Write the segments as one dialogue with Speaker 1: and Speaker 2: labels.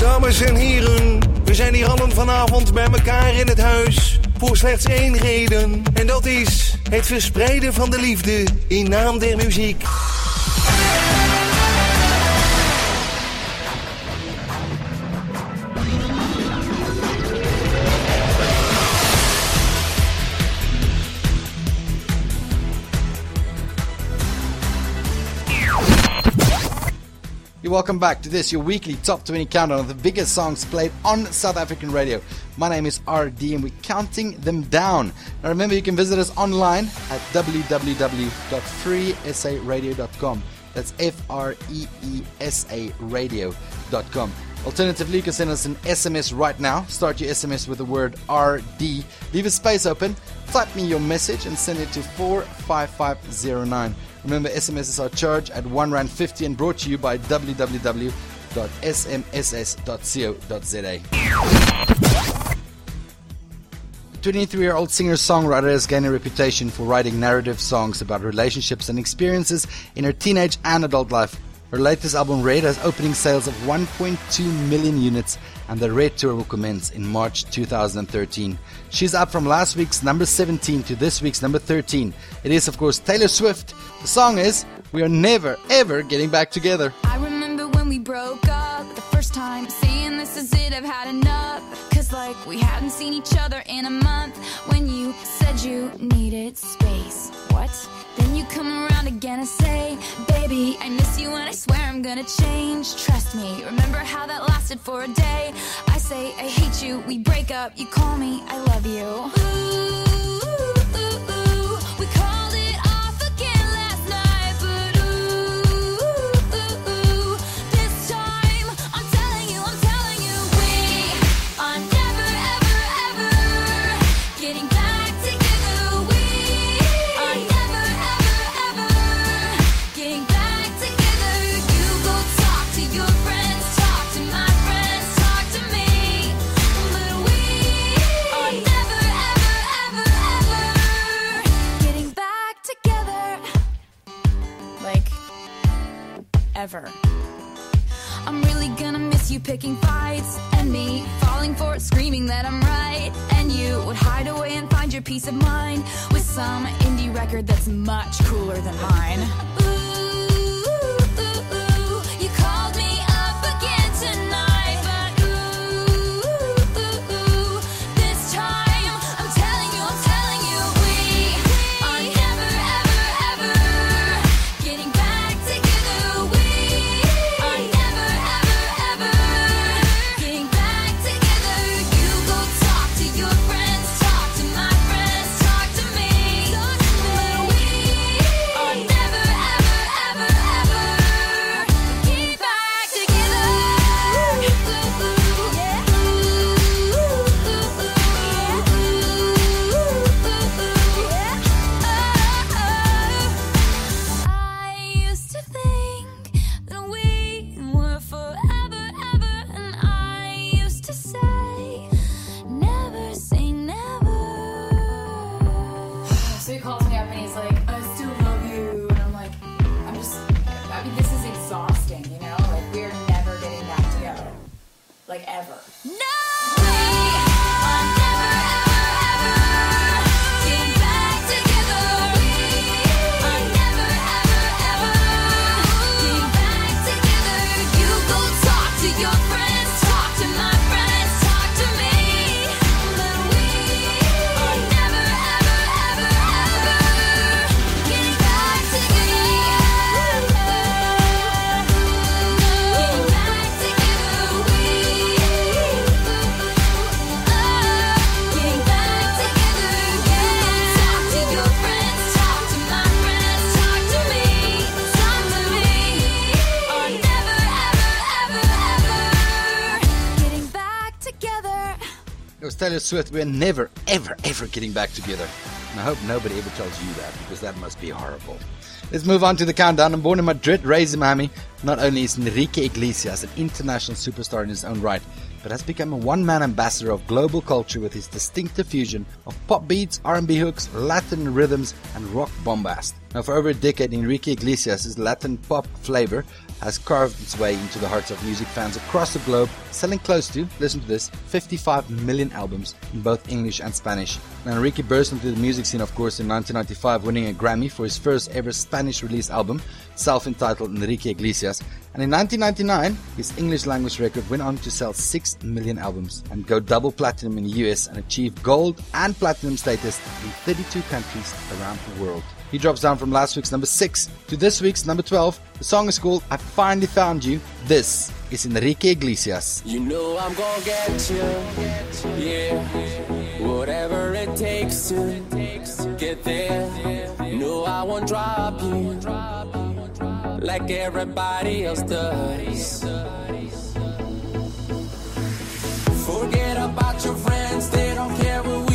Speaker 1: Dames en heren, we zijn hier allen vanavond bij elkaar in het huis. Voor slechts één reden. En dat is het verspreiden van de liefde in naam der muziek.
Speaker 2: Welcome back to this, your weekly top 20 countdown of the biggest songs played on South African radio. My name is RD and we're counting them down. Now remember, you can visit us online at www.freesaradio.com. That's F R E E S A radio.com. Alternatively, you can send us an SMS right now. Start your SMS with the word RD. Leave a space open, type me your message, and send it to 45509. Remember, SMSs are charged at 1 Rand 50 and brought to you by www.smss.co.za. 23 year old singer songwriter has gained a reputation for writing narrative songs about relationships and experiences in her teenage and adult life. Her latest album, Red, has opening sales of 1.2 million units, and the Red Tour will commence in March 2013. She's up from last week's number 17 to this week's number 13. It is, of course, Taylor Swift. The song is We Are Never, Ever Getting Back Together.
Speaker 3: I remember when we broke up the first time, saying this is it, I've had enough. Cause like we hadn't seen each other in a month when you said you needed space. What? Then you come around again and say, Baby, I miss you and I swear I'm gonna change. Trust me, remember how that lasted for a day? I say, I hate you, we break up, you call me, I love you. Ooh, right. And you would hide away and find your peace of mind with some indie record that's much cooler than mine. Ooh,
Speaker 4: Like, ever.
Speaker 2: We're never, ever, ever getting back together. And I hope nobody ever tells you that because that must be horrible. Let's move on to the countdown. I'm born in Madrid, raised in Miami. Not only is Enrique Iglesias an international superstar in his own right, but has become a one-man ambassador of global culture with his distinctive fusion of pop beats, R&B hooks, Latin rhythms, and rock bombast. Now, for over a decade, Enrique Iglesias' Latin pop flavor has carved its way into the hearts of music fans across the globe, selling close to, listen to this, 55 million albums in both English and Spanish. Enrique burst into the music scene, of course, in 1995, winning a Grammy for his first ever Spanish release album, self entitled Enrique Iglesias. And in 1999, his English language record went on to sell 6 million albums and go double platinum in the US and achieve gold and platinum status in 32 countries around the world. He drops down from last week's number 6 to this week's number 12. The song is called I Finally Found You. This is Enrique Iglesias.
Speaker 5: You know I'm gonna get you, yeah. Whatever it takes to get there. No, I won't drop you like everybody else does. Forget about your friends, they don't care where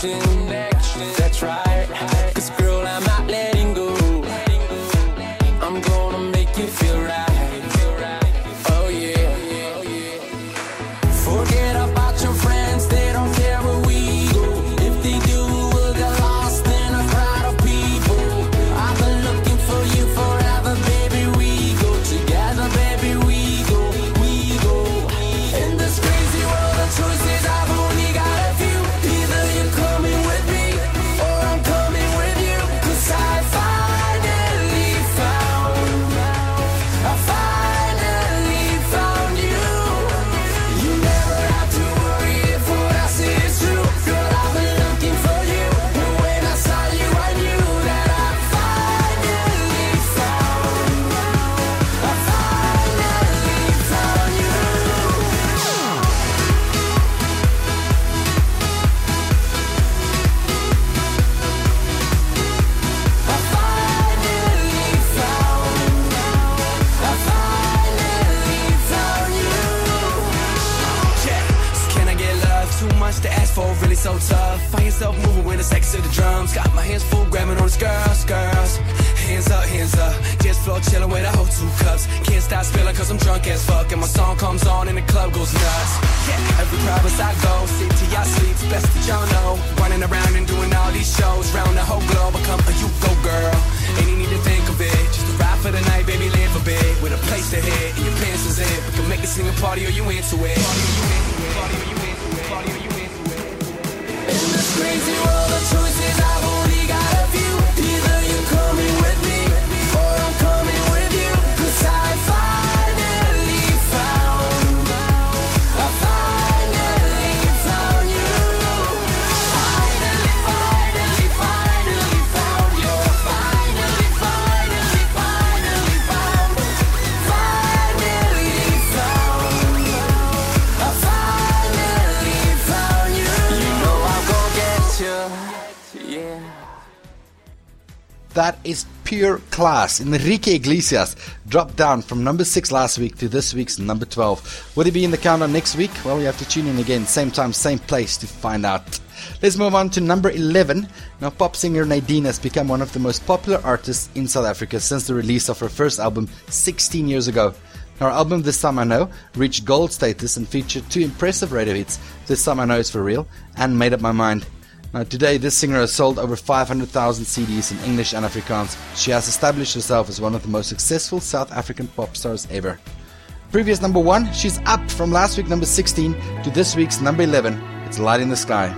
Speaker 5: connection. Cause I'm
Speaker 6: drunk as fuck. And my song comes on and the club goes nuts. Yeah, every province I go, see to y'all best that y'all know. Running around and doing all these shows. Round the whole globe, I come, you go, girl. Ain't you need to think of it. Just a ride for the night, baby, live a bit. With a place to hit, and your pants is it. We can make a single party or you into it. Party or you into it. Party or you into it. Party or you into it.
Speaker 5: In this crazy world of choices, I've only
Speaker 2: That is pure class. Enrique Iglesias dropped down from number 6 last week to this week's number 12. Will he be in the countdown next week? Well, you have to tune in again, same time, same place to find out. Let's move on to number 11. Now, pop singer Nadine has become one of the most popular artists in South Africa since the release of her first album 16 years ago. Her album This Time I Know reached gold status and featured two impressive radio hits, This Time I Know Is For Real and Made Up My Mind. Now, today, this singer has sold over 500,000 CDs in English and Afrikaans. She has established herself as one of the most successful South African pop stars ever. Previous number one, she's up from last week number 16 to this week's number 11. It's Light in the Sky.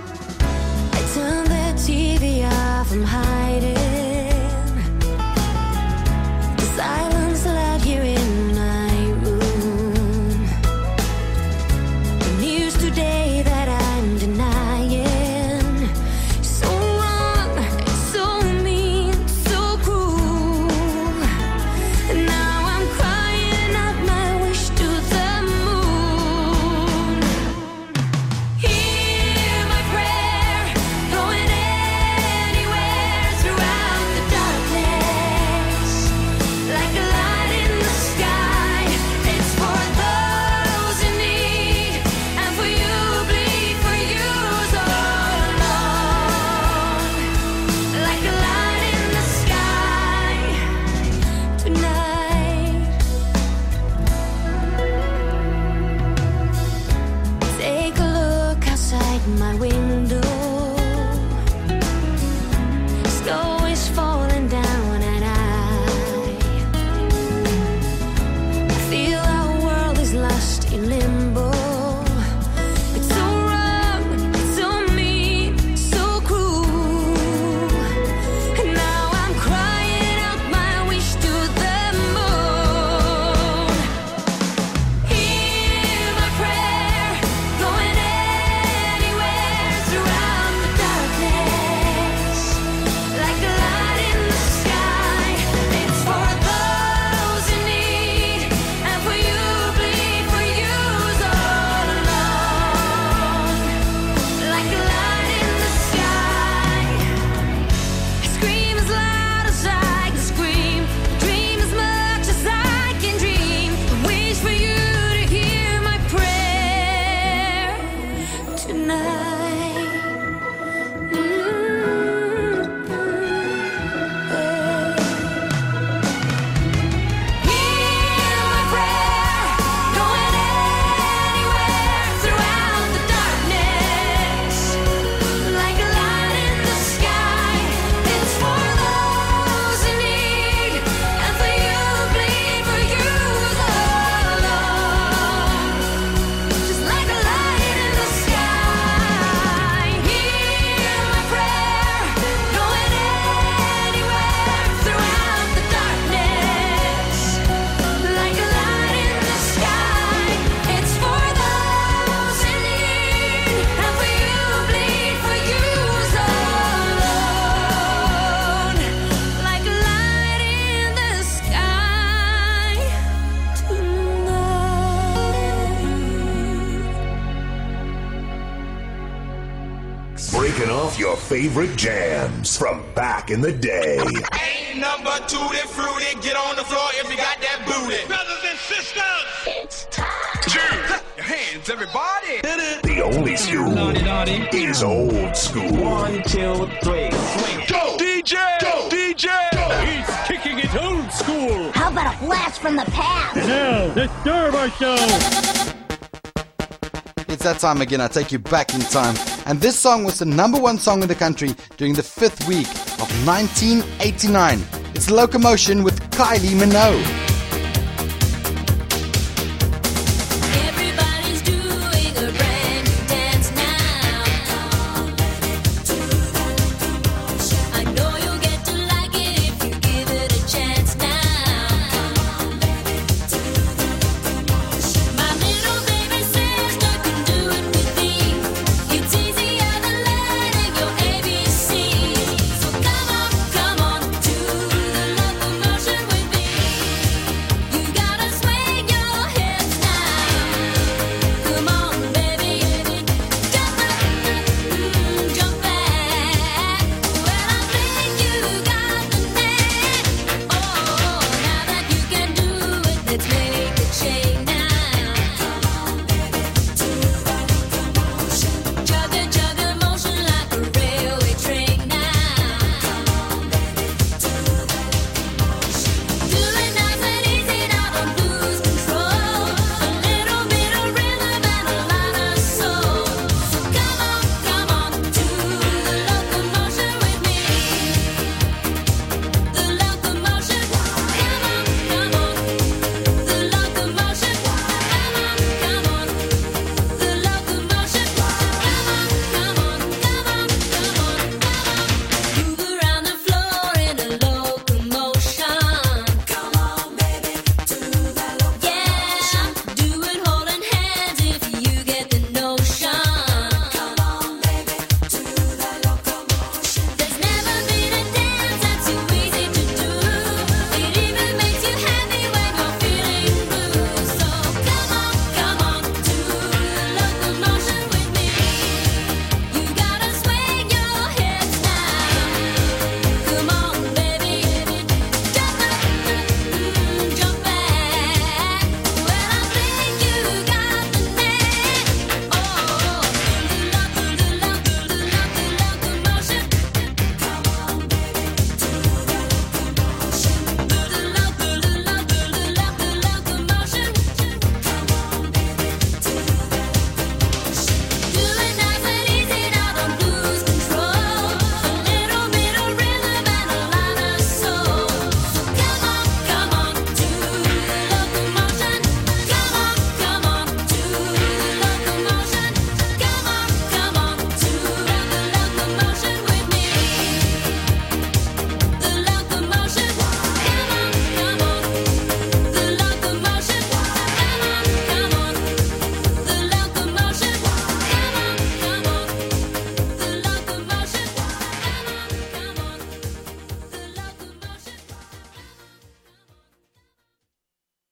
Speaker 7: Favorite jams from back in the day.
Speaker 8: Ain't number two that fruity. Get on the floor if you got that booty. Brothers and sisters, it's time. Jude, your hands, everybody.
Speaker 7: The only school naughty, naughty. is old school.
Speaker 8: One, two, three, swing. Go, DJ. Go, DJ. Go. He's kicking it old school.
Speaker 9: How about a blast from the past?
Speaker 10: Now, let's start our show.
Speaker 2: It's that time again. I take you back in time. And this song was the number one song in the country during the fifth week of 1989. It's Locomotion with Kylie Minogue.